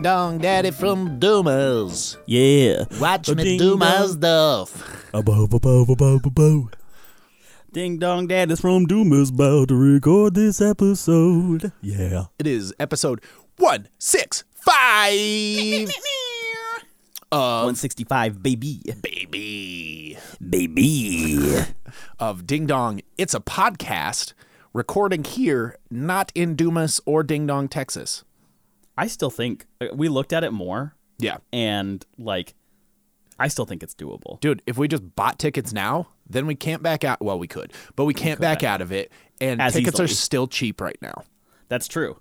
ding dong daddy from Dumas. Yeah. Watch A me ding do my dong. stuff. Above, above, above, above. Ding dong dad is from Dumas about to record this episode. Yeah. It is episode 165 of 165, baby. Baby Baby. of Ding Dong. It's a podcast recording here, not in Dumas or Ding Dong, Texas. I still think we looked at it more Yeah. and like I still think it's doable. Dude, if we just bought tickets now, then we can't back out. Well, we could, but we can't back out of it. And As tickets are still cheap right now. That's true.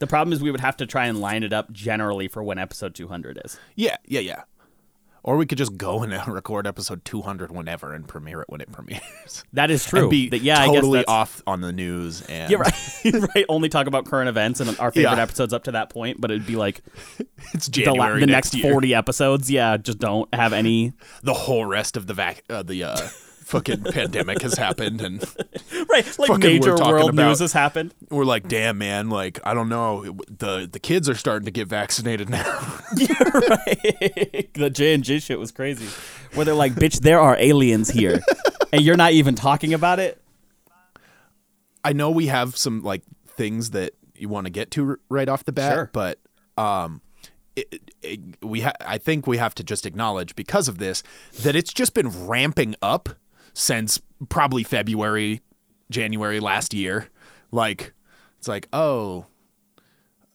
The problem is we would have to try and line it up generally for when episode 200 is. Yeah, yeah, yeah. Or we could just go and record episode 200 whenever and premiere it when it premieres. That is true. And be That- yeah, totally I guess that's, off on the news. And Yeah, right. right. Only talk about current events and our favorite Yeah. episodes up to that point, but it'd be like it's the, January the next, next year. 40 episodes. Yeah, just don't have any. The whole rest of the vac- uh, the uh, fucking pandemic has happened, and Right. Like major world about- news has happened. we're like, damn, man, like I don't know, the the kids are starting to get vaccinated now. yeah, right. the J and J shit was crazy. Where they're like, bitch, there are aliens here. and you're not even talking about it. I know we have some like things that you want to get to right off the bat, Sure. but um, it, it, we ha- I think we have to just acknowledge because of this that it's just been ramping up since probably February, January last year. Like it's like oh,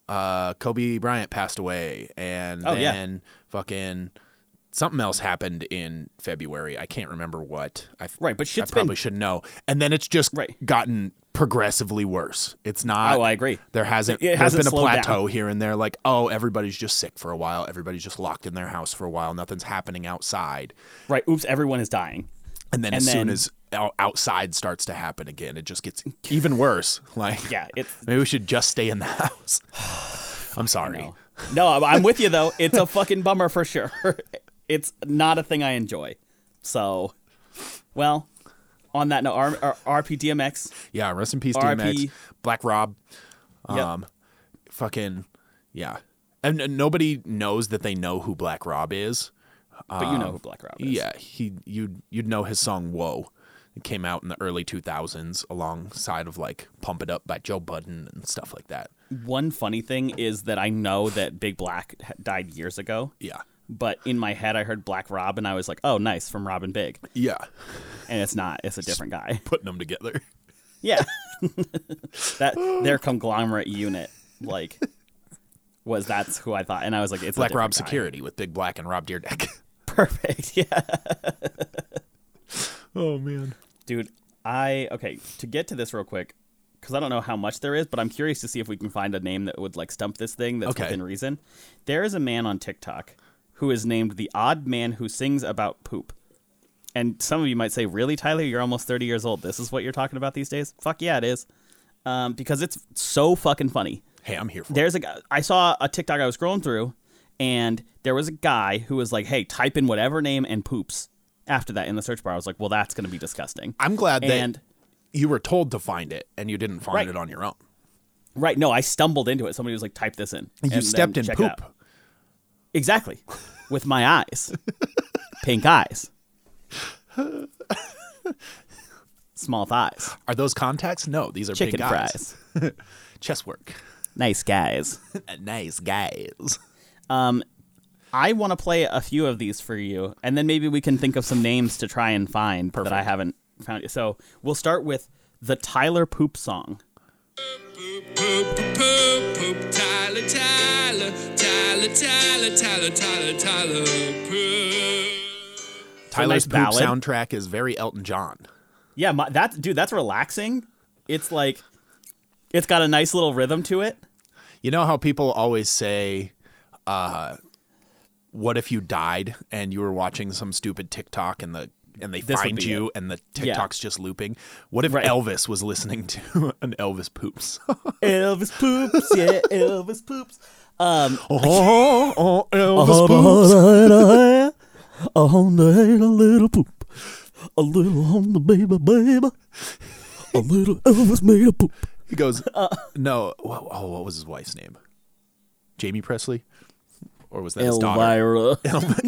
uh, Kobe Bryant passed away, and Oh, yeah. then fucking. Something else happened in February. I can't remember what. I Right, but I probably been- should know. And then it's just Right. gotten progressively worse. It's not. Oh, I agree. There hasn't. It hasn't been a slowed down. plateau here and there. Like, oh, everybody's just sick for a while. Everybody's just locked in their house for a while. Nothing's happening outside. Right. Oops, everyone is dying. And then And as soon as outside starts to happen again, it just gets even worse. Like, Yeah, it's maybe we should just stay in the house. I'm sorry. no. I'm- with you though. It's a fucking bummer for sure. It's not a thing I enjoy. So, well, on that note, R- R- RPDMX. Yeah. Rest in peace. DMX, Black Rob. Yep. Um, fucking yeah. And, and nobody knows that they know who Black Rob is. But you know who Black Rob is. Um, Yeah, he you'd you'd know his song "Whoa." It came out in the early 2000s alongside of like "Pump It Up" by Joe Budden and stuff like that. One funny thing is that I know that Big Black died years ago, Yeah, but in my head I heard Black Rob and I was like, "Oh, nice from Rob and Big," yeah, and it's not. It's a different guy. putting them together. Yeah, that their conglomerate unit like was that's who I thought, and I was like, "It's a Black Rob guy. Security with Big Black and Rob Dyrdek. Perfect. Yeah, oh man, dude. I okay to get to this real quick because I don't know how much there is, but I'm curious to see if we can find a name that would like stump this thing that's Okay. within reason. There is a man on TikTok who is named the odd man who sings about poop. And some of you might say, "Really, Tyler? You're almost 30 years old. This is what you're talking about these days?" Fuck yeah, it is. Um, because it's so fucking funny. hey, I'm here for it. There's a guy. I saw a TikTok I was scrolling through, and there was a guy who was like, "Hey, type in whatever name and poops." After that, in the search bar, I was like, "Well, that's going to be disgusting." I'm glad that and you were told to find it and you didn't find Right. it on your own. right, no, I stumbled into it. Somebody was like, "Type this in." And You stepped in poop. Exactly, with my eyes, pink eyes, small thighs, Are those contacts? No, these are chicken guys. fries, chess work. nice guys. nice guys. Um, I want to play a few of these for you, and then maybe we can think of some names to try and find that I haven't found. So we'll start with the Tyler Poop song. Poop, poop, poop, poop, Tyler, Tyler, Tyler, Tyler, Tyler, Tyler, Tyler. Tyler's nice poop ballad. soundtrack is very Elton John. Yeah, my, that dude, that's relaxing. It's like, it's got a nice little rhythm to it. You know how people always say, uh, what if you died and you were watching some stupid TikTok and the and they This find you it. and the Yeah. TikTok's just looping? What if Right. Elvis was listening to an Elvis poops? Elvis poops, yeah, Elvis poops. Um, oh, oh, Elvis Uh-huh, poops. a little poop, a little on the baby, baby, a little Elvis made a poop. He goes, Uh. no. Oh, what was his wife's name? Jamie Presley, or was that his daughter? Elvira.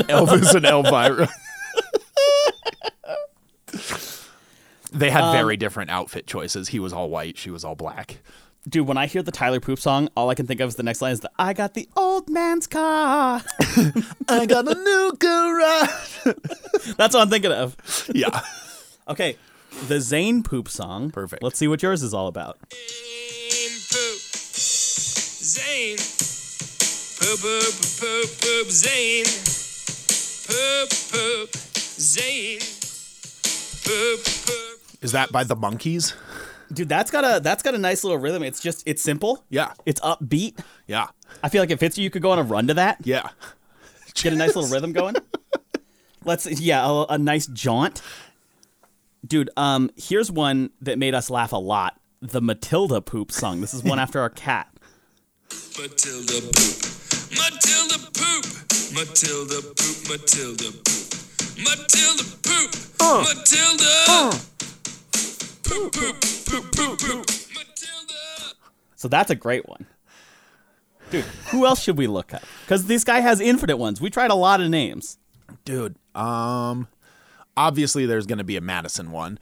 Elvis and Elvira. they had Um, very different outfit choices. He was all white. She was all black. Dude, when I hear the Tyler Poop song, all I can think of is the next line is the I got the old man's car. I got a new garage. That's what I'm thinking of. yeah. Okay, the Zane Poop song. Perfect. Let's see what yours is all about. Zane poop. Zane. Poop, poop, poop, poop, Zane. Poop, poop, Zane. Poop, poop. Is that by the Monkees? Dude, that's got a that's got a nice little rhythm. It's just it's simple. Yeah. It's upbeat. Yeah. I feel like if it's you, you could go on a run to that. Yeah. Get a nice little rhythm going. Let's yeah, a, a nice jaunt. Dude, um, here's one that made us laugh a lot. The Matilda poop song. This is one after our cat. Matilda poop. Matilda poop. Matilda poop. Matilda poop. Matilda poop. Matilda. Poop, poop, poop, poop, poop. Matilda. So that's a great one. Dude, who else should we look up? Because this guy has infinite ones. We tried a lot of names. Dude. Um. Obviously, there's going to be a Madison one.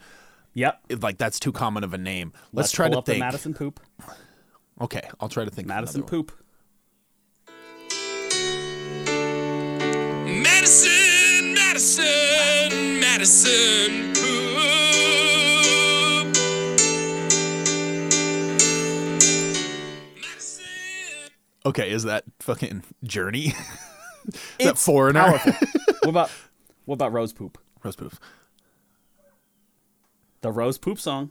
Yep. Like that's too common of a name. Let's, Let's try pull to up the think. Madison poop. Okay, I'll try to think. of Madison one. poop. Madison, Madison, Madison poop. Madison. Okay, is that fucking Journey? Is that It's foreigner. powerful. what about what about rose poop? Rose poop. The rose poop song.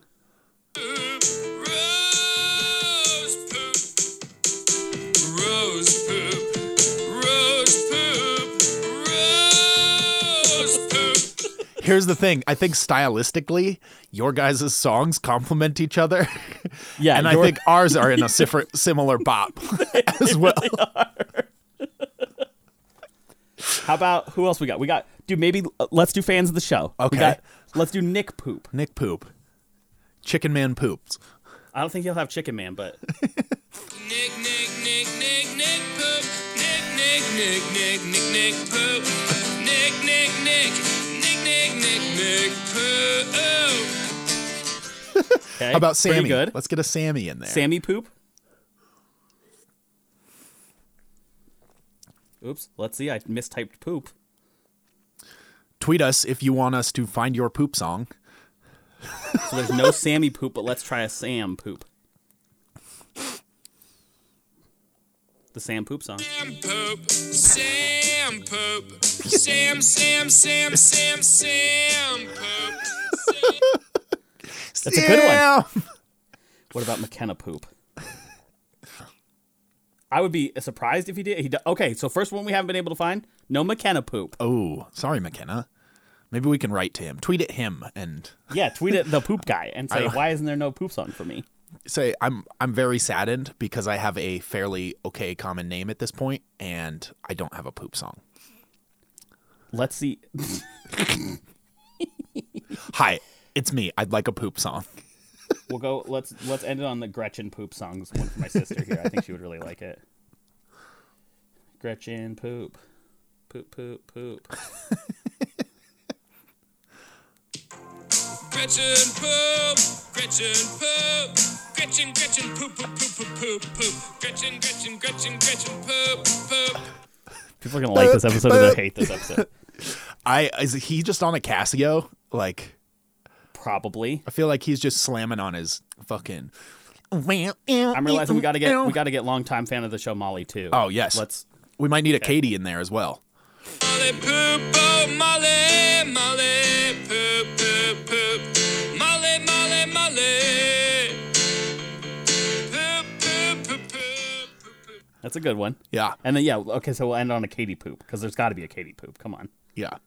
Here's the thing. I think stylistically, your guys' songs complement each other. Yeah, and I think ours are in a siffer, similar bop as well. How about who else we got? We got dude. Maybe uh, let's do fans of the show. We Okay. got, let's do Nick poop. Nick Poop. Chicken Man Poops. I don't think he'll have Chicken Man, but Nick, Nick, Nick, Nick, Nick poop. Nick, Nick, Nick, Nick, Nick, Nick poop. Nick, Nick, Nick, Nick, Nick, Nick, Nick poop. okay. How about Pretty Sammy? Good. Let's get a Sammy in there. Sammy poop. Oops. Let's see. I mistyped poop. Tweet us if you want us to find your poop song. So there's no Sammy poop, but let's try a Sam poop. The Sam poop song. Sam poop. Sam poop. Sam, Sam, Sam, Sam, Sam poop. That's a good one. What about McKenna poop? I would be surprised if he did. He do- okay, so first one we haven't been able to find. No McKenna poop. Oh, sorry, McKenna. Maybe we can write to him. Tweet at him and Yeah, tweet at the poop guy and say, I- why isn't there no poop song for me? Say I'm I'm very saddened because I have a fairly okay common name at this point and I don't have a poop song. Let's see. Hi, it's me. I'd like a poop song. We'll go. Let's let's end it on the Gretchen poop songs. One for my sister here. I think she would really like it. Gretchen poop, poop poop poop. Gretchen poop. Gretchen poop. Gretchen, Gretchen poop, poop, poop, poop, poop, poop. Gretchen, Gretchen, Gretchen, Gretchen poop, poop. People are gonna like this episode or they'll hate this episode. I is he just on a Casio? Like Probably. I feel like he's just slamming on his fucking I'm realizing we gotta get we gotta get longtime fan of the show Molly too. Oh, yes. Let's. We might need a Katie in there as well. Molly poop, oh Molly, Molly, poop, poop, poop. That's a good one. Yeah. And then yeah, okay, so we'll end on a Katie poop because there's got to be a Katie poop. Come on. Yeah.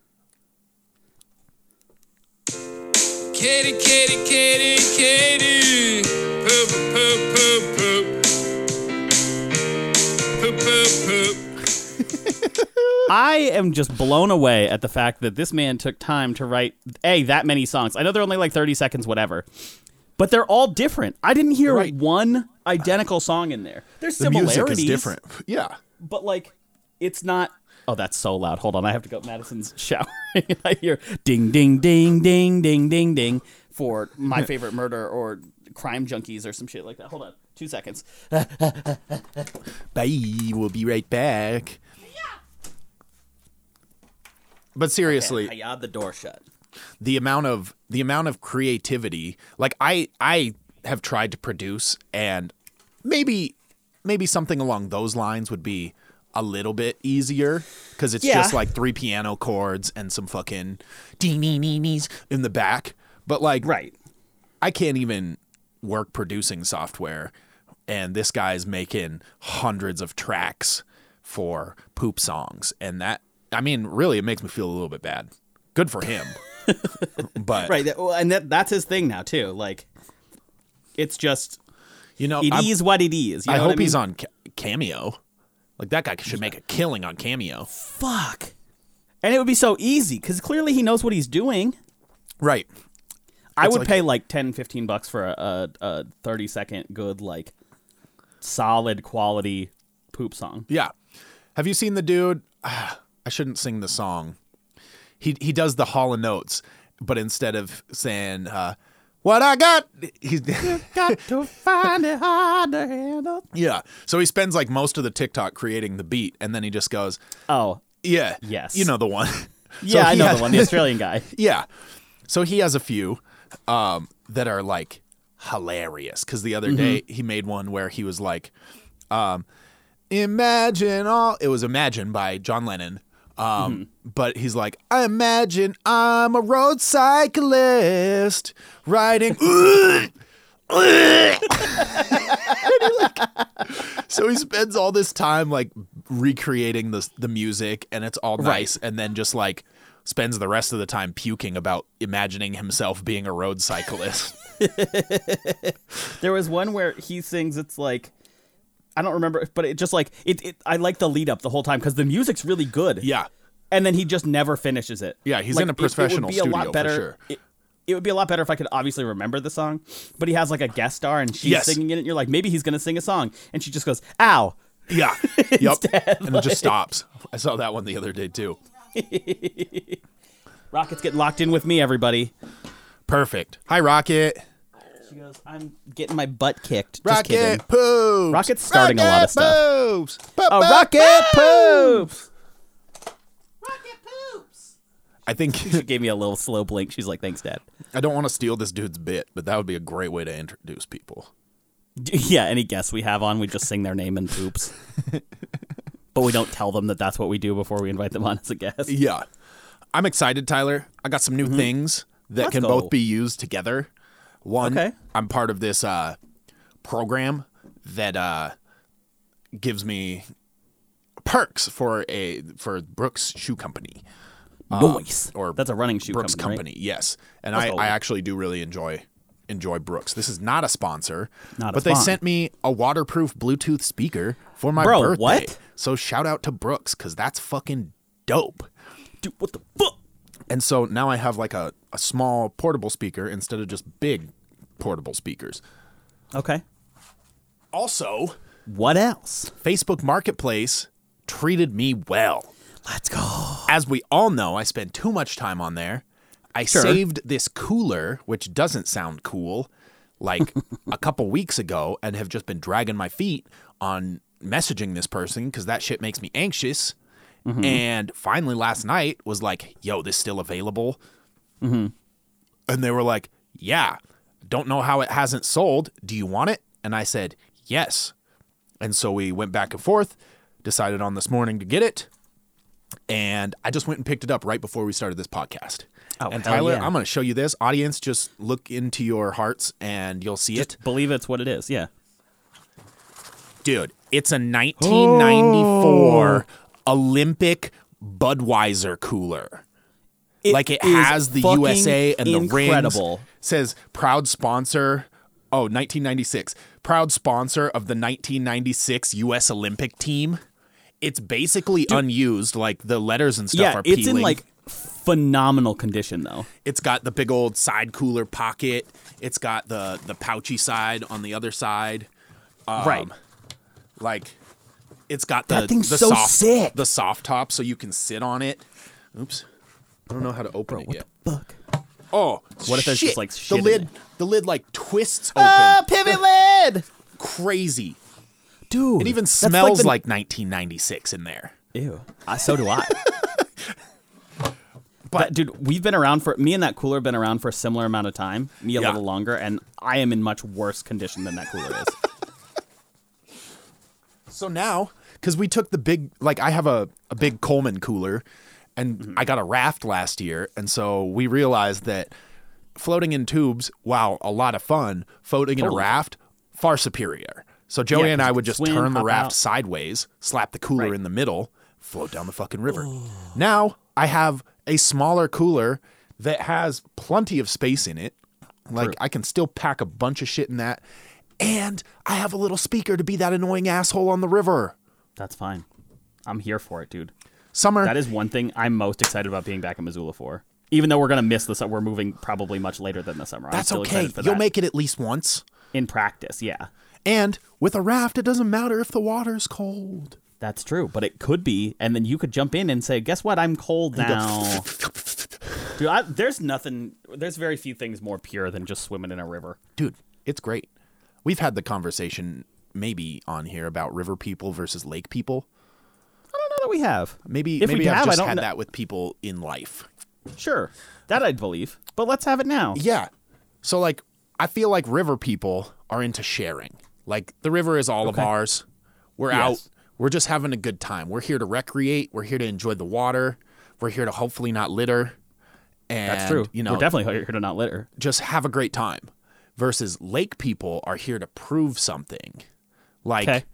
Katie, Katie, Katie, Katie. Poop, poop, poop, poop. Poop, poop, poop. I am just blown away at the fact that this man took time to write a that many songs. I know they're only like 30 seconds whatever. But they're all different. I didn't hear Right. one identical song in there. There's The similarities, music is different. Yeah. but like it's not Oh, that's so loud. Hold on. I have to go Madison's showering. I hear ding ding ding ding ding ding ding for my favorite murder or crime junkies or some shit like that. Hold on. 2 seconds. Bye. We'll be right back. But seriously, I yawed the door shut. The amount of the amount of creativity like i i have tried to produce and maybe maybe something along those lines would be a little bit easier because it's Yeah. just like three piano chords and some fucking dee nee nee nees in the back but like Right. i can't even work producing software and this guy's making hundreds of tracks for poop songs and that i mean really it makes me feel a little bit bad good for him but Right. well, And that, that's his thing now too. Like it's just You know, It I'm- is what it is. You I know hope what I he's on Cameo. Like that guy should make a killing on Cameo. Fuck. And it would be so easy because clearly he knows what he's doing. Right. I It's would like- pay like 10, 15 bucks for a, a, a 30 second good, like solid quality poop song. Yeah. Have you seen the dude? I shouldn't sing the song. He he does the Hall and Oates, but instead of saying uh, "What I got," he's Got to find it hard to handle. yeah. So he spends like most of the TikTok creating the beat, and then he just goes, Oh, "Yeah, Yes. you know the one." yeah, So I know the one, the Australian guy. Yeah. So he has a few um, that are like hilarious. Because the other day he made one where he was like, um, "Imagine all." It was "Imagine" by John Lennon. Um, But he's like, I imagine I'm a road cyclist riding. so he spends all this time like recreating the the music, and it's all nice, and then just like spends the rest of the time puking about imagining himself being a road cyclist. There was one where he sings, it's like, I don't remember, but it just like, it, it I like the lead up the whole time because the music's really good. yeah, and then he just never finishes it. Yeah, he's Like, in a professional it- it would be a lot studio for better- sure. It, it would be a lot better if I could obviously remember the song, but he has like a guest star and she's Yes. singing it. And you're like, maybe he's gonna sing a song, and she just goes, "Ow." yeah, yep, Instead, and it just stops. I saw that one the other day too. Rocket's getting locked in with me, everybody. Perfect. Hi, Rocket. She goes, "I'm getting my butt kicked." Just kidding. Rocket poops. Rocket's starting a lot of stuff. Poops. Poop, A poop, rocket poop. poops. I think She gave me a little slow blink. She's like, "Thanks, Dad." I don't want to steal this dude's bit, but that would be a great way to introduce people. Yeah, any guests we have on, we just sing their name and poops. but we don't tell them that that's what we do before we invite them on as a guest. Yeah. I'm excited, Tyler. I got some new things that Mm-hmm. Let's can go. both be used together. One, Okay. I'm part of this uh, program that uh, gives me perks for a for Brooks Shoe Company. Noise. or that's a running shoe Brooks company. Company, yes. And I. I actually do really enjoy enjoy Brooks. This is not a sponsor, Not a but they spon. sent me a waterproof Bluetooth speaker for my Bro, birthday. what? So shout out to Brooks because that's fucking dope. Dude, what the fuck? And so now I have like a, a small portable speaker instead of just big portable speakers. Okay. Also, What else? Facebook Marketplace treated me well. Let's go. As we all know, I spend too much time on there. I Sure. saved this cooler, which doesn't sound cool, like a couple weeks ago, and have just been dragging my feet on messaging this person because that shit makes me anxious. Mm-hmm. And finally, last night was like, yo, this still available? Mm-hmm. And they were like, yeah, don't know how it hasn't sold. Do you want it? And I said, yes. And so we went back and forth, decided on this morning to get it. And I just went and picked it up right before we started this podcast. Oh, and Tyler, yeah. I'm going to show you this. Audience, just look into your hearts and you'll see it. Believe it's what it is. Yeah. Dude, it's a 1994 Olympic Budweiser cooler. like it has the USA and the incredible. rings. Says proud sponsor. Oh, 1996. Proud sponsor of the 1996 US Olympic team. It's basically unused. Like the letters and stuff Yeah, are peeling. it's in like phenomenal condition though. It's got the big old side cooler pocket. It's got the the pouchy side on the other side. Um, right. Like it's got the That thing's the so soft sick. the soft top so you can sit on it. Oops. I don't know how to open it yet. Fuck. Oh, What if there's just, like, the shit lid? The lid like twists open. Ah, pivot lid. Crazy. Dude. It even smells the- like, 1996 in there. Ew. Uh, so do I. but dude, we've been around for me and that cooler have been around for a similar amount of time, me a Yeah. little longer, and I am in much worse condition than that cooler is. So now, because we took the big, like I have a, a big Coleman cooler, and Mm-hmm. I got a raft last year, and so we realized that floating in tubes, wow, a lot of fun. Floating in a raft, far superior. So Joey Yeah, and I would just swim, turn the raft out. sideways, slap the cooler Right. in the middle, float down the fucking river. now I have a smaller cooler that has plenty of space in it. Like True. I can still pack a bunch of shit in that. And I have a little speaker to be that annoying asshole on the river. That's fine. I'm here for it, dude. Summer. That is one thing I'm most excited about being back in Missoula for. Even though we're gonna miss this, we're moving probably much later than the summer. I'm That's okay. for You'll that. make it at least once. in practice. Yeah, And with a raft, it doesn't matter if the water's cold. that's true. But it could be, and then you could jump in and say, "Guess what? I'm cold now." Dude, I, there's nothing. There's very few things more pure than just swimming in a river. Dude, it's great. We've had the conversation maybe on here about river people versus lake people. I don't know that we have. Maybe If maybe we I've have, I just don't had that with people in life. Sure, that I'd believe. But let's have it now. Yeah. So like I feel like river people are into sharing. Like the river is all of ours. We're Yes. out. We're just having a good time. We're here to recreate. We're here to enjoy the water. We're here to hopefully not litter. And That's true. you know, we're definitely here to not litter. just have a great time. Versus lake people are here to prove something. Like Okay.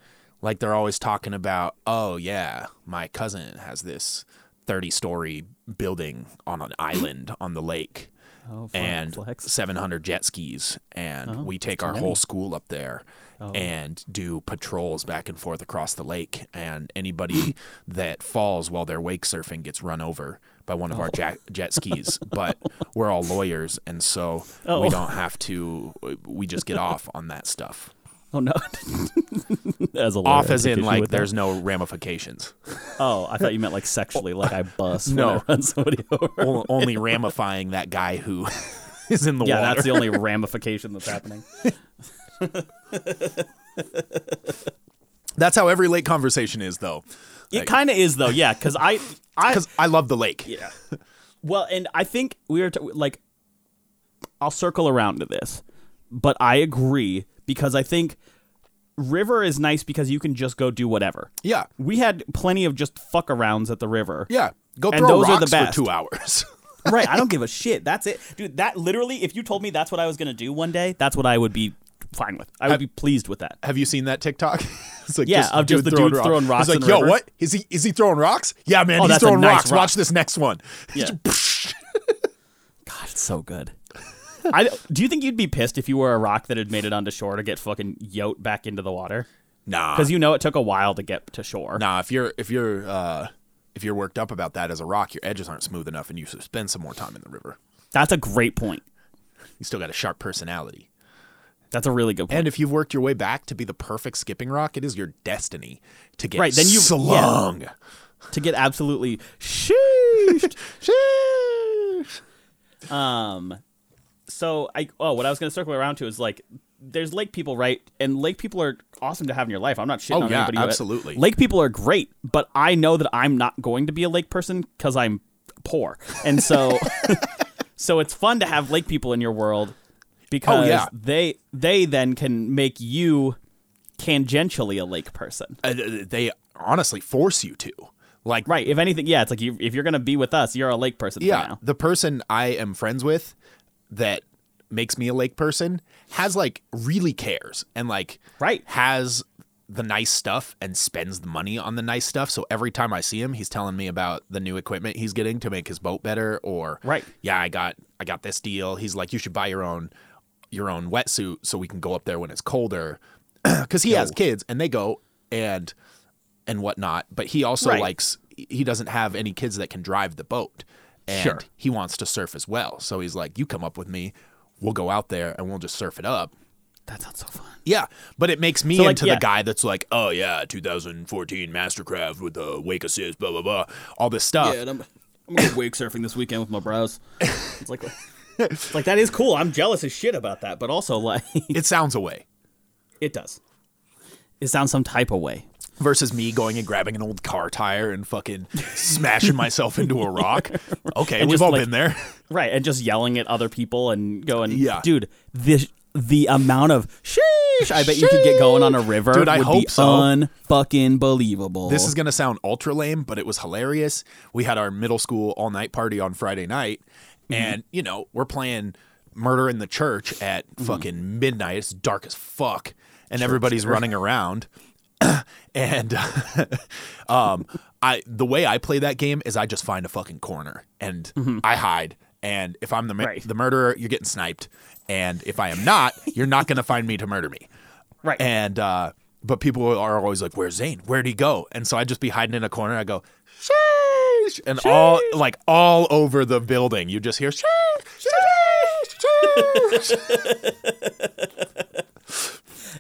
like they're always talking about, "Oh yeah, my cousin has this 30-story building on an island on the lake." Oh, and Flex. 700 jet skis and we take our whole school up there Oh. and do patrols back and forth across the lake and anybody that falls while they're wake surfing gets run over by one of our oh. jet, jet skis but we're all lawyers and so we Oh. don't have to we just get off on that stuff Oh no. as a off as in like with that. there's no ramifications Oh, I thought you meant like sexually, like I bust No. I somebody over. Only ramifying that guy who is in the yeah, water Yeah, that's the only ramification that's happening. That's how every lake conversation is though It kind of is though, yeah. Because I, I, i love the lake yeah. Well, and I think we were t- like, I'll circle around to this, but I agree because I think river is nice because you can just go do whatever. yeah We had plenty of just fuck arounds at the river. Yeah, go And throw those are rocks the best. for two hours. right. I don't give a shit. That's it, dude. That literally, if you told me that's what I was gonna do one day, that's what I would be fine with. I would be pleased with that. Have you seen that TikTok? it's like Yeah, of just the dude throwing rocks He's in like, yo, river." what is he? Is he throwing rocks? Yeah, man, Oh, he's throwing nice rocks. rock. Watch this next one. Yeah. God, it's so good. I, do you think you'd be pissed if you were a rock that had made it onto shore to get fucking yote back into the water? nah, Because you know it took a while to get to shore. nah. If you're if you're uh, if you're worked up about that as a rock, your edges aren't smooth enough, and you spend some more time in the river. That's a great point. You still got a sharp personality. That's a really good point. And if you've worked your way back to be the perfect skipping rock, it is your destiny to get Right, then you- slung. to get absolutely sheeshed. Sheesh. Um, so I oh, what I was gonna circle around to is like, there's lake people, right? And lake people are awesome to have in your life. I'm not shitting Oh, on yeah, anybody. absolutely. Lake people are great, but I know that I'm not going to be a lake person because I'm poor, and so so it's fun to have lake people in your world because Oh, yeah. they they then can make you tangentially a lake person. Uh, they honestly force you to. Like Right. If anything, yeah, it's like you, if you're gonna be with us, you're a lake person. Yeah, the person I am friends with that makes me a lake person has like really cares and like Right. has the nice stuff and spends the money on the nice stuff. So every time I see him, he's telling me about the new equipment he's getting to make his boat better or Right. yeah, I got I got this deal. He's like you should buy your own your own wetsuit so we can go up there when it's colder cuz he has kids and they go and and whatnot, but he also Right. likes he doesn't have any kids that can drive the boat. And Sure. he wants to surf as well. So he's like, You come up with me, we'll go out there and we'll just surf it up. That sounds so fun. Yeah, but it makes me So, like, into yeah. the guy that's like, oh yeah, 2014 Mastercraft with the wake assist, blah blah blah, all this stuff. Yeah, and I'm, I'm gonna wake surfing this weekend with my bros. It's like, it's like that is cool. I'm jealous as shit about that, but also like It sounds away it does. It sounds some type of way. versus me going and grabbing an old car tire and fucking smashing myself into a rock. Okay, And we've all like, been there. Right, and just yelling at other people and going, Yeah. dude, this the amount of sheesh I bet you could get going on a river Dude, I would hope be so. unfucking believable. This is gonna sound ultra lame, but it was hilarious. We had our middle school all night party on Friday night, Mm-hmm. and you know we're playing Murder in the Church at Mm-hmm. fucking midnight. It's dark as fuck, and everybody's running around. and um, I the way I play that game is I just find a fucking corner and I hide. And if I'm the Mm-hmm. Right. the murderer, you're getting sniped. And if I am not, you're not gonna find me to murder me. right. And uh, but people are always like, "Where's Zane? Where'd he go?" And so I'd just be hiding in a corner. I go, "Sheesh!" and all like all over the building, you just hear "Sheesh! Sheesh! Sheesh!"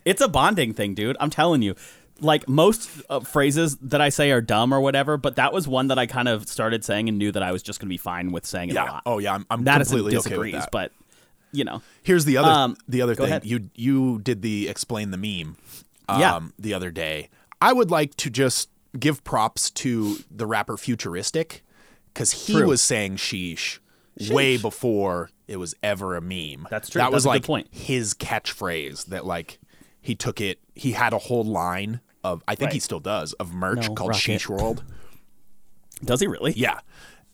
It's a bonding thing, dude. I'm telling you. Like most uh, phrases that I say are dumb or whatever, but that was one that I kind of started saying and knew that I was just going to be fine with saying it a yeah. lot. Oh yeah. I'm, I'm Madison completely okay disagrees, with that. but you know, Here's the other Um, the other thing. ahead. You you did the explain the meme um, Yeah. the other day. I would like to just give props to the rapper Futuristic because he True. was saying sheesh, way before it was ever a meme. That's true. That That's was like point. his catchphrase that like he took it. He had a whole line of I think he still does of merch No, called Rocket. Sheesh World. does he really? Yeah,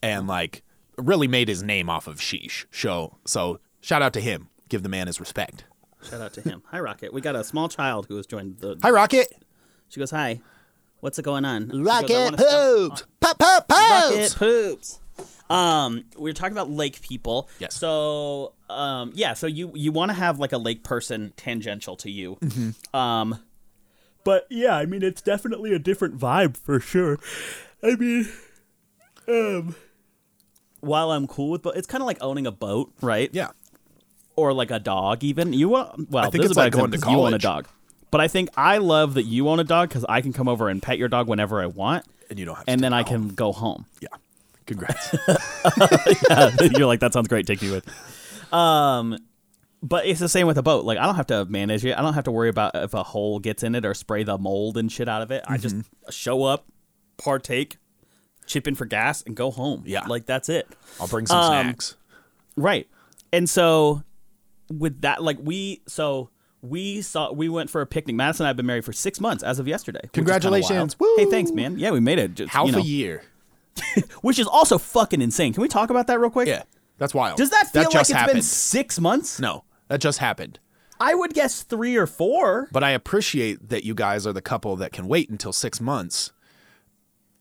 and like really made his name off of sheesh. So so shout out to him. Give the man his respect. Shout out to him. Hi, Rocket. We got a small child who has joined the. Hi, Rocket. She goes, "Hi, what's going on?" She goes, Rocket wanna stop- poops. Pop, pop, Rocket poops. poops. Um, we are talking about lake people. Yes. So, um, yeah. So you you want to have like a lake person tangential to you. Mm-hmm. Um, but yeah, I mean, it's definitely a different vibe for sure. I mean, um, while I'm cool with, but it's kind of like owning a boat, right? Yeah. or like a dog even you want well I think this it's is a bad like going example to 'cause you own a dog but i think i love that you own a dog because i can come over and pet your dog whenever i want And you don't have to and then i home. can go home Yeah. Congrats. you're like that sounds great take me with um but it's the same with a boat like i don't have to manage it i don't have to worry about if a hole gets in it or spray the mold and shit out of it i just Mm-hmm. show up partake chip in for gas and go home Yeah. like that's it I'll bring some Um, snacks. Right. And so with that like we so we saw we went for a picnic. Madison and I have been married for six months as of yesterday. which is kinda Congratulations. Hey, thanks, man. Yeah, we made it. Just, Half you know, a year. Which is also fucking insane. Can we talk about that real quick? Yeah. That's wild. Does that feel like just it's happened. been six months? No, that just happened. I would guess three or four. But I appreciate that you guys are the couple that can wait until six months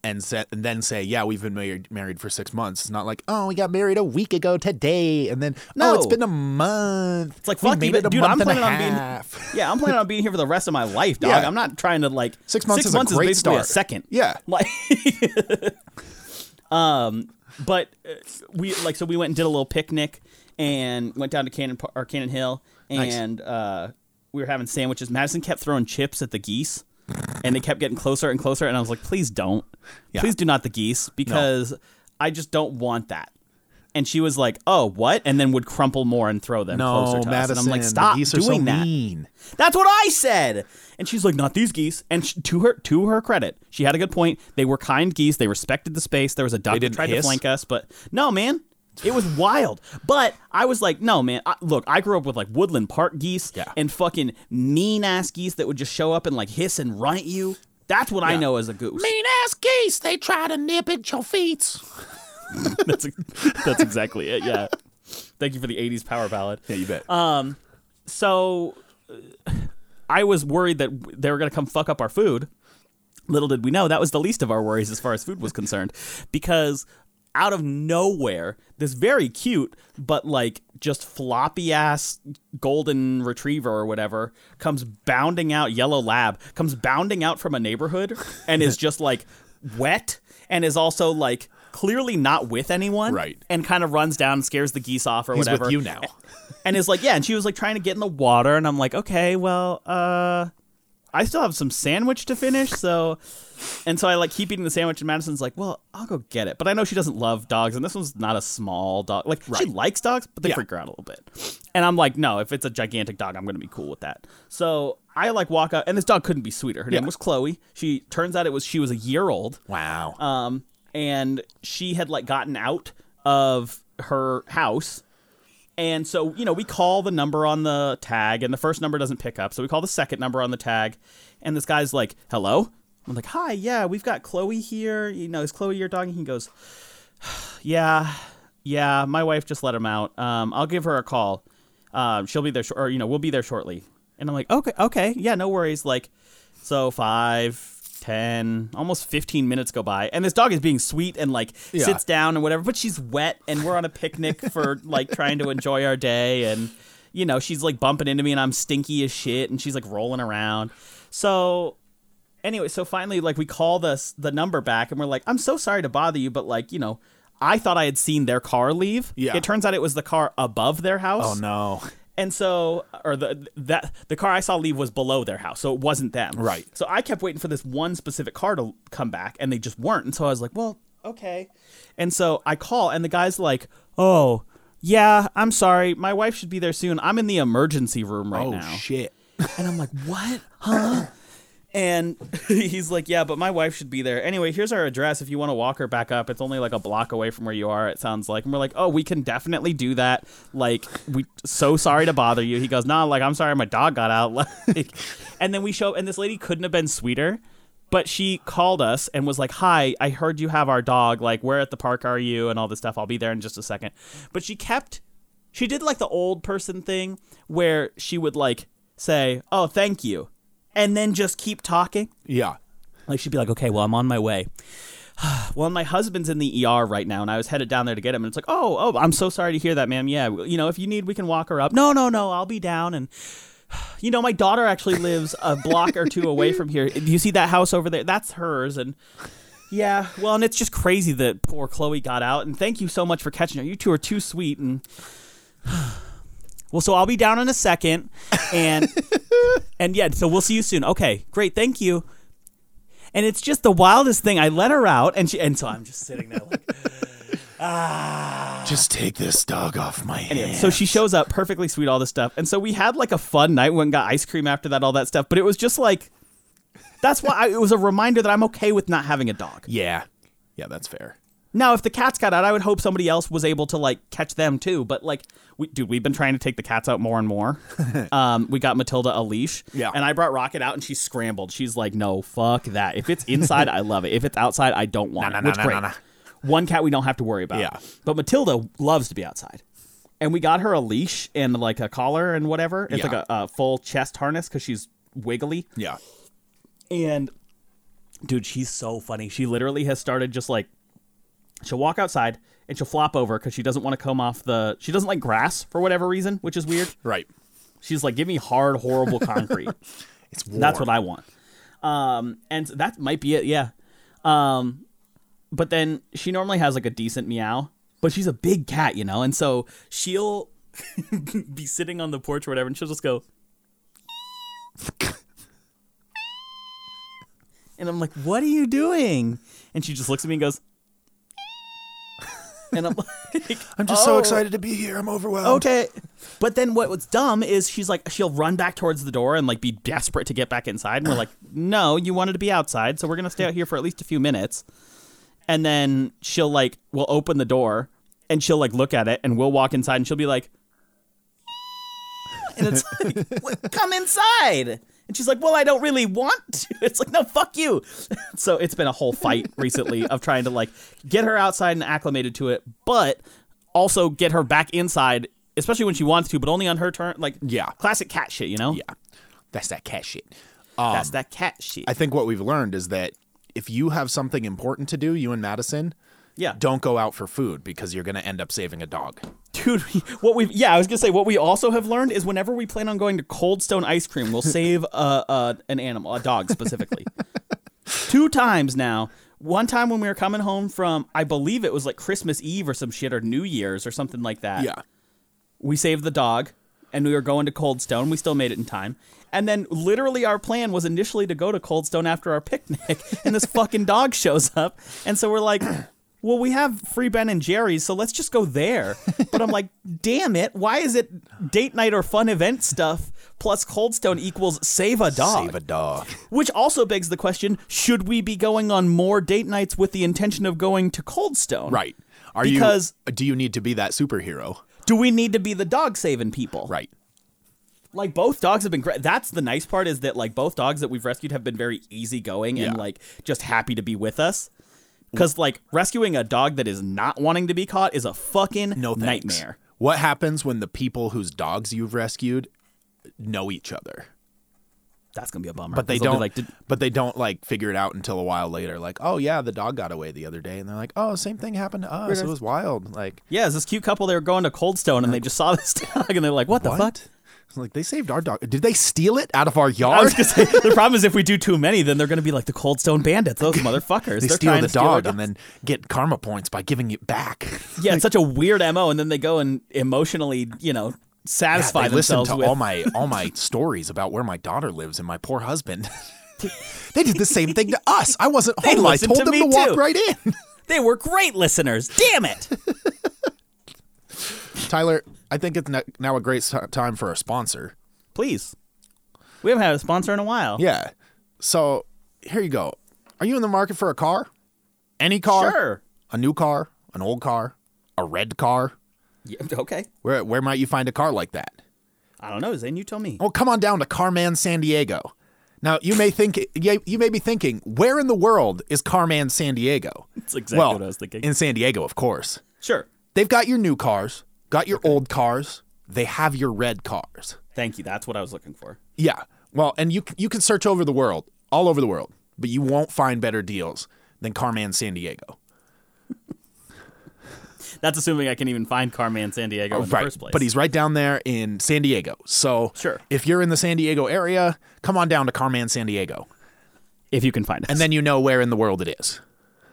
and, set, and then say, yeah, we've been married, married for six months. It's not like, oh, we got married a week ago today. And then, oh, it's been a month. It's like fuck you, it dude. I'm planning on being half. yeah. I'm planning on being here for the rest of my life, dog. Yeah. I'm not trying to like Six months Six is a months great is basically a second. Yeah. Like, um, but uh, we like so we went and did a little picnic and went down to Cannon or Cannon Hill Nice. and uh, we were having sandwiches. Madison kept throwing chips at the geese, and they kept getting closer and closer. And I was like, please don't, Yeah. please do not the geese because I just don't want that. And she was like, "Oh, what?" And then would crumple more and throw them closer No, to us. Madison. And I'm like, "Stop doing so that." mean. That's what I said. And she's like, not these geese. And sh- to her to her credit, she had a good point. They were kind geese. They respected the space. There was a duck that tried to flank us, but no, man. It was wild. But I was like, no, man. I, look, I grew up with like woodland park geese Yeah. and fucking mean ass geese that would just show up and like hiss and run at you. That's what I know as a goose. Mean ass geese. They try to nip at your feet. that's that's exactly it. Yeah. Thank you for the '80s power ballad. Yeah, you bet. Um, So, uh, I was worried that they were going to come fuck up our food. Little did we know that was the least of our worries as far as food was concerned, because out of nowhere, this very cute but like just floppy ass golden retriever or whatever comes bounding out, yellow lab comes bounding out from a neighborhood and is just like wet and is also like clearly not with anyone, Right. And kind of runs down and scares the geese off or He's whatever with you now. and is like, yeah, and she was like trying to get in the water, and I'm like, okay, well, uh, I still have some sandwich to finish, so, and so I like keep eating the sandwich, and Madison's like, well, I'll go get it, but I know she doesn't love dogs, and this one's not a small dog, like she likes dogs, but they Yeah. freak her out a little bit, and I'm like, no, if it's a gigantic dog, I'm gonna be cool with that. So I like walk out, and this dog couldn't be sweeter. Her name was Chloe. She turns out it was she was a year old Wow. um, and she had like gotten out of her house. And so, you know, we call the number on the tag, and the first number doesn't pick up. So we call the second number on the tag, and this guy's like, "Hello." I'm like, "Hi, yeah, we've got Chloe here. You know, is Chloe your dog?" And he goes, "Yeah, yeah, my wife just let him out. Um, I'll give her a call. Um, she'll be there, sh- or you know, we'll be there shortly." And I'm like, "Okay, okay, yeah, no worries." Like, so five, ten, almost fifteen minutes go by, and this dog is being sweet and like Yeah. sits down and whatever, but she's wet, and we're on a picnic for like trying to enjoy our day, and you know, she's like bumping into me, and I'm stinky as shit, and she's like rolling around. So anyway, so finally, like we call the the number back, and we're like, "I'm so sorry to bother you, but like, you know." I thought I had seen their car leave. Yeah. It turns out it was the car above their house. oh no. And so, or the that the car I saw leave was below their house, so it wasn't them. Right. So I kept waiting for this one specific car to come back, and they just weren't. And so I was like, well, okay. And so I call, and the guy's like, oh, yeah, I'm sorry, my wife should be there soon. I'm in the emergency room right oh now. Oh shit. And I'm like, what? Huh? And he's like, yeah, but my wife should be there. Anyway, here's our address. If you want to walk her back up, it's only like a block away from where you are, it sounds like. And we're like, oh, we can definitely do that. Like, we so sorry to bother you. He goes, no, like, I'm sorry my dog got out. Like, and then we show, up, and this lady couldn't have been sweeter. But she called us and was like, "Hi, I heard you have our dog. Like, where at the park are you?" And all this stuff. I'll be there in just a second. But she kept she did like the old person thing where she would like say, "Oh, thank you," and then just keep talking. Yeah. Like she'd be like, "Okay, well, I'm on my way." well, my husband's in the ER right now, and I was headed down there to get him. And it's like, "Oh, oh, I'm so sorry to hear that, ma'am. Yeah, you know, if you need, we can walk her up." No, no, no, I'll be down. And you know, my daughter actually lives a block or two away from here. Do you see that house over there? That's hers. And yeah, well, and it's just crazy that poor Chloe got out. And thank you so much for catching her. You two are too sweet. And well, so I'll be down in a second, and and yeah, so we'll see you soon. Okay, great, thank you. And it's just the wildest thing. I let her out, and she, and so I'm just sitting there like. Ah. Just take this dog off my Anyway, hands. so she shows up perfectly sweet, all this stuff, and so we had like a fun night. We went and got ice cream after that, all that stuff. But it was just like, that's why I, it was a reminder that I'm okay with not having a dog. Yeah. Yeah, that's fair. Now, if the cats got out, I would hope somebody else was able to like catch them too. But like, we, dude, we've been trying to take the cats out more and more. um, we got Matilda a leash, Yeah. and I brought Rocket out, and she scrambled. She's like, "No, fuck that. If it's inside, I love it. If it's outside, I don't want Nah, it." nah, Which nah, great. nah, nah. One cat we don't have to worry about. Yeah. But Matilda loves to be outside. And we got her a leash and like a collar and whatever. It's Yeah. like a, a full chest harness because she's wiggly. Yeah. And dude, she's so funny. She literally has started just like she'll walk outside and she'll flop over because she doesn't want to comb off the. She doesn't like grass for whatever reason, which is weird. Right. She's like, give me hard, horrible concrete. It's warm. That's what I want. Um, and that might be it. Yeah. Um, but then she normally has like a decent meow, but she's a big cat, you know, and so she'll be sitting on the porch or whatever, and she'll just go. And I'm like, "What are you doing?" And she just looks at me and goes. And I'm like, I'm just so "Oh." excited to be here. I'm overwhelmed. Okay. But then what what's dumb is she's like she'll run back towards the door and like be desperate to get back inside and we're like, "No, you wanted to be outside, so we're going to stay out here for at least a few minutes." And then she'll like we'll open the door and she'll like look at it and we'll walk inside and she'll be like and it's like, "Come inside." And she's like, "Well, I don't really want to." It's like, "No, fuck you." so it's been a whole fight recently of trying to like get her outside and acclimated to it, but also get her back inside, especially when she wants to, but only on her turn. Like, Yeah. classic cat shit, you know? Yeah. That's that cat shit. That's um, that cat shit. I think what we've learned is that if you have something important to do, you and Madison, yeah. don't go out for food because you're going to end up saving a dog. Dude, what we yeah, I was gonna say what we also have learned is whenever we plan on going to Cold Stone Ice Cream, we'll save uh, uh an animal, a dog specifically. Two times now. One time when we were coming home from, I believe it was like Christmas Eve or some shit or New Year's or something like that. Yeah. we saved the dog and we were going to Cold Stone. We still made it in time. And then literally our plan was initially to go to Cold Stone after our picnic and this fucking dog shows up. And so we're like, well, we have free Ben and Jerry's, so let's just go there. But I'm like, damn it, why is it date night or fun event stuff plus Cold Stone equals save a dog? Save a dog. Which also begs the question, should we be going on more date nights with the intention of going to Cold Stone? Right. Are Because- you do you need to be that superhero? Do we need to be the dog saving people? Right. like both dogs have been great. That's the nice part is that like both dogs that we've rescued have been very easygoing and like just happy to be with us. Because like rescuing a dog that is not wanting to be caught is a fucking No thanks. nightmare. What happens when the people whose dogs you've rescued know each other? That's gonna be a bummer. But they'll don't like, "Did- but they don't like figure it out until a while later like, "Oh yeah, the dog got away the other day." And they're like, "Oh, same thing happened to us. It was wild." Like, yeah, it's this cute couple. They were going to Cold Stone and they just saw this dog and they're like, "What the what? fuck?" Like they saved our dog. Did they steal it out of our I yard? say the problem is if we do too many, then they're gonna be like the Cold Stone Bandits. Those motherfuckers. they They're steal the to steal dog and then get karma points by giving it back. yeah, it's such a weird mo. And then they go and emotionally, you know, Yeah, satisfy they listen themselves to with all my all my stories about where my daughter lives and my poor husband. they did the same thing to us. I wasn't They home. I told to them to walk right in. They were great listeners. Damn it. Tyler, I think it's now a great time for a sponsor. Please. We haven't had a sponsor in a while. Yeah. So here you go. Are you in the market for a car? Any car? Sure. A new car? An old car? A red car? Yeah, okay. Where where might you find a car like that? I don't know. Zane, you tell me. Well, come on down to Carman San Diego. Now you may think you you may be thinking, where in the world is Carman San Diego? That's exactly well, what I was thinking. in San Diego, of course. Sure. They've got your new cars, got your old cars. They have your red cars. Thank you. That's what I was looking for. Yeah. Well, and you you can search over the world, all over the world, but you won't find better deals than Carman San Diego. That's assuming I can even find Carman San Diego oh, in the right. first place. But he's right down there in San Diego. So Sure. if you're in the San Diego area, come on down to Carman San Diego. if you can find it. And then you know where in the world it is.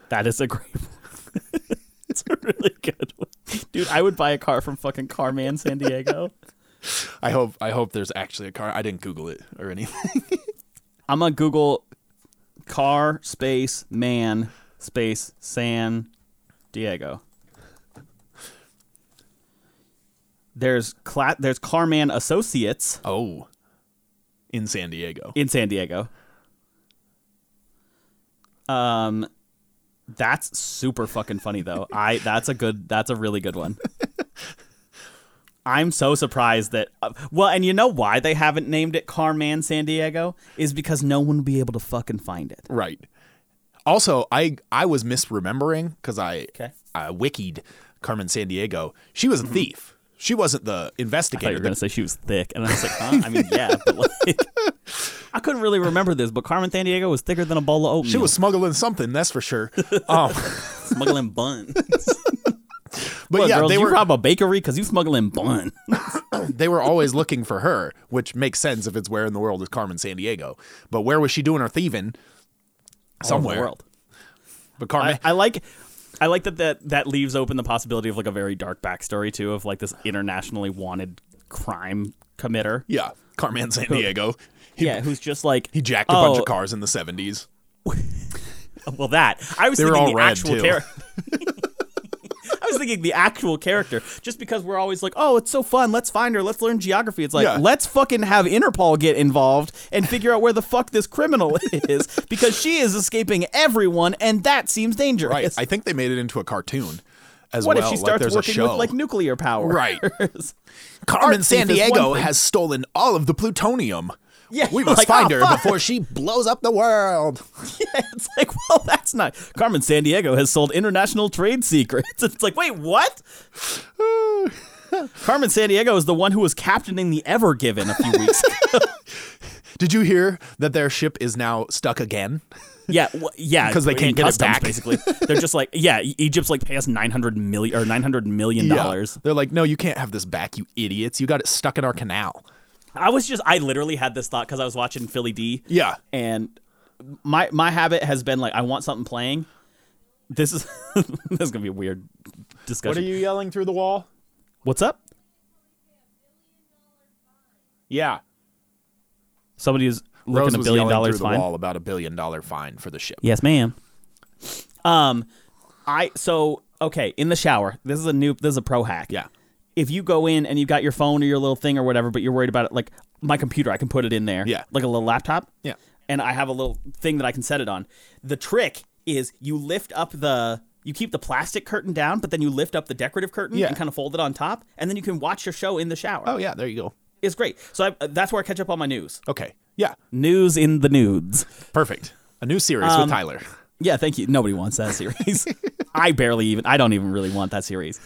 that is a great it's a really good one. Dude, I would buy a car from fucking Carman San Diego. I hope I hope there's actually a car. I didn't Google it or anything. I'm gonna Google car space man space San Diego. There's cla- there's Carman Associates oh. In San Diego. in San Diego. Um, that's super fucking funny though. I that's a good that's a really good one. I'm so surprised that uh, well, and you know why they haven't named it Carman San Diego is because no one would be able to fucking find it. Right. Also, I I was misremembering because I Okay. I wikied Carmen San Diego. She was a thief. She wasn't the I thought you investigator. were gonna say she was thick, and I was like, huh? I mean, yeah, but like, I couldn't really remember this, but Carmen San Diego was thicker than a bowl of oatmeal. she was smuggling something, that's for sure. Um, smuggling buns. but What, yeah, girls, they were rob a bakery because you smuggling bun. they were always looking for her, which makes sense if it's where in the world is Carmen San Diego. But where was she doing her thieving? Somewhere. In the world. But Carmen, I, I like I like that, that that leaves open the possibility of like a very dark backstory too of like this internationally wanted crime committer. yeah, Carmen San Diego. He, Yeah, who's just like he jacked a bunch "Oh, of cars in the seventies. Well, that I was They thinking the actual character. Was thinking the actual character, just because we're always like, "Oh, it's so fun! Let's find her. Let's learn geography." It's like, Yeah. let's fucking have Interpol get involved and figure out where the fuck this criminal is, because she is escaping everyone, and that seems dangerous. Right. I think they made it into a cartoon as what well. if she like starts a working with like nuclear power? Right. Carmen San thief is one Diego has stolen all of the plutonium. Yeah, We must like, find "Oh, her fuck." before she blows up the world. Yeah, it's like, well, that's not. Carmen San Diego has sold international trade secrets. It's like, wait, what? Carmen San Diego is the one who was captaining the Ever Given a few weeks ago. Did you hear that their ship is now stuck again? Yeah, w- yeah, 'Cause they can't get it customs, back. Basically, they're just like, yeah, Egypt's like pay us nine hundred million or nine hundred million dollars. They're like, no, you can't have this back, you idiots. You got it stuck in our canal. I was just, I literally had this thought because I was watching Philly D. Yeah. and my my habit has been like, I want something playing. This is this is gonna be a weird discussion. What are you yelling through the wall? What's up? Yeah. Somebody is looking a billion dollars through the fine. wall about a billion dollar fine for the ship. Yes, ma'am. Um, I so okay in the shower. This is a new. This is a pro hack. Yeah. If you go in and you've got your phone or your little thing or whatever, but you're worried about it, like my computer, I can put it in there. Yeah. Like a little laptop. Yeah. And I have a little thing that I can set it on. The trick is you lift up the. You keep the plastic curtain down, but then you lift up the decorative curtain Yeah. and kind of fold it on top, and then you can watch your show in the shower. Oh, yeah, there you go. It's great. So I, that's where I catch up on my news. Okay. Yeah. News in the nudes. Perfect. A new series Um, with Tyler. Yeah, thank you. Nobody wants that series. I barely even. I don't even really want that series.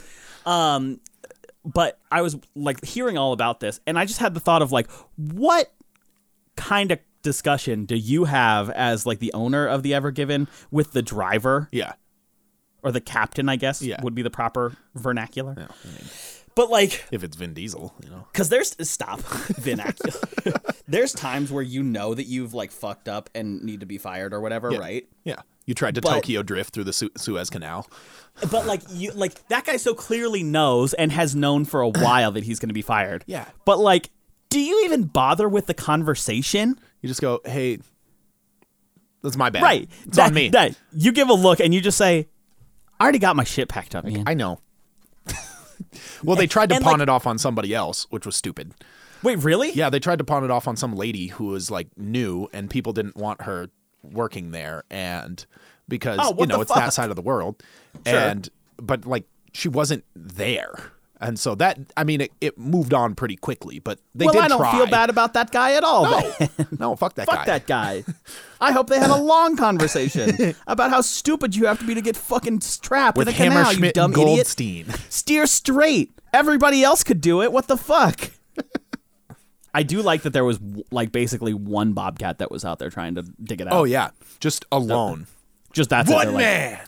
Um, but I was like hearing all about this, and I just had the thought of like, what kind of discussion do you have as like the owner of the Ever Given with the driver Yeah. or the captain? I guess Yeah. would be the proper vernacular. But like, If it's Vin Diesel, you know. because there's stop vernacular. there's times where you know that you've like fucked up and need to be fired or whatever, Yeah. right? Yeah. You tried to But- Tokyo drift through the Su- Suez Canal. But like you like that guy so clearly knows and has known for a while that he's going to be fired. Yeah. But like do you even bother with the conversation? You just go, hey, that's my bad. Right. It's that, on me. That you give a look and you just say, I already got my shit packed up, man. I know. well, they tried to and, pawn like- it off on somebody else, which was stupid. Wait, really? Yeah, they tried to pawn it off on some lady who was like new, and people didn't want her working there, and because Oh, you know it's that side of the world, Sure. and but like she wasn't there, and so that I mean it, it moved on pretty quickly, but they well, did I don't try. feel bad about that guy at all. No, no, fuck that Fuck guy. that guy. I hope they had a long conversation about how stupid you have to be to get fucking trapped with in a canal, you dumb idiot. Goldstein. steer straight. Everybody else could do it. What the fuck? I do like that there was like basically one bobcat that was out there trying to dig it out. Oh yeah, just alone. just that's it. They're One like- man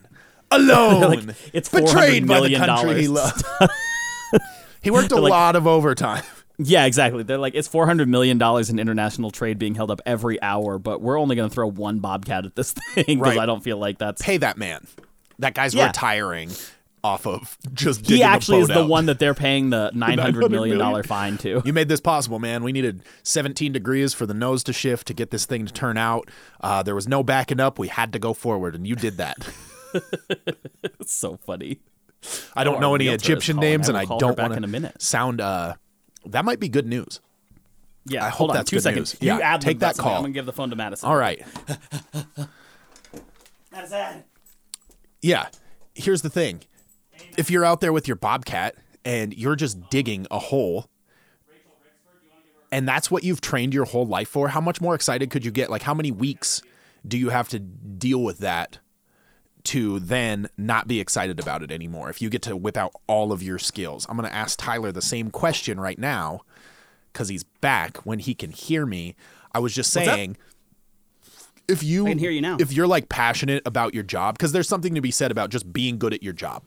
alone, like, it's betrayed $400 by the country he loved. he worked a like- lot of overtime. Yeah, exactly. They're like it's four hundred million dollars in international trade being held up every hour, but we're only going to throw one bobcat at this thing because Right. I don't feel like that's. Pay that man. That guy's Yeah. retiring off of just he actually is boat the out. one that they're paying the nine hundred dollar million? fine to. You made this possible, man. We needed 17 degrees for the nose to shift to get this thing to turn out. Uh, there was no backing up. We had to go forward, and you did that. It's so funny. I don't our know any Egyptian names, and I don't want a sound. Uh, that might be good news. Yeah, I hold hope on, that's two good seconds. news. Yeah, you ad take that call. I'm gonna give the phone to Madison. All right. Madison. Yeah. Here's the thing. If you're out there with your bobcat and you're just digging a hole and that's what you've trained your whole life for, how much more excited could you get? Like how many weeks do you have to deal with that to then not be excited about it anymore if you get to whip out all of your skills? I'm going to ask Tyler the same question right now cuz he's back when he can hear me. I was just saying if you I can hear you now. if you're like passionate about your job because there's something to be said about just being good at your job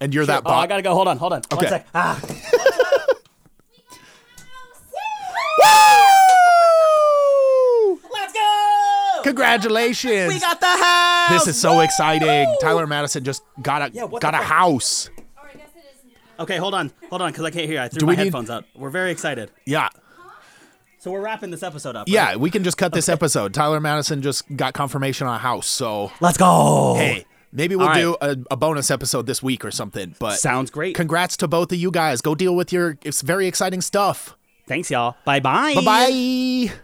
and you're that Oh, I gotta go. Hold on, hold on. Okay. One Okay. sec. Ah, Woo! let's go. congratulations We got the house. this is so exciting tyler madison just got a Yeah, got a fuck? house Okay, hold on, hold on, because I can't hear. I threw Do my we need- headphones out. We're very excited. yeah So we're wrapping this episode up. yeah right? we can just cut this episode tyler madison just got confirmation on a house so Let's go. hey maybe we'll All do a, a bonus episode this week or something but Sounds great. congrats to both of you guys go deal with your it's very exciting stuff Thanks, y'all. Bye bye. bye bye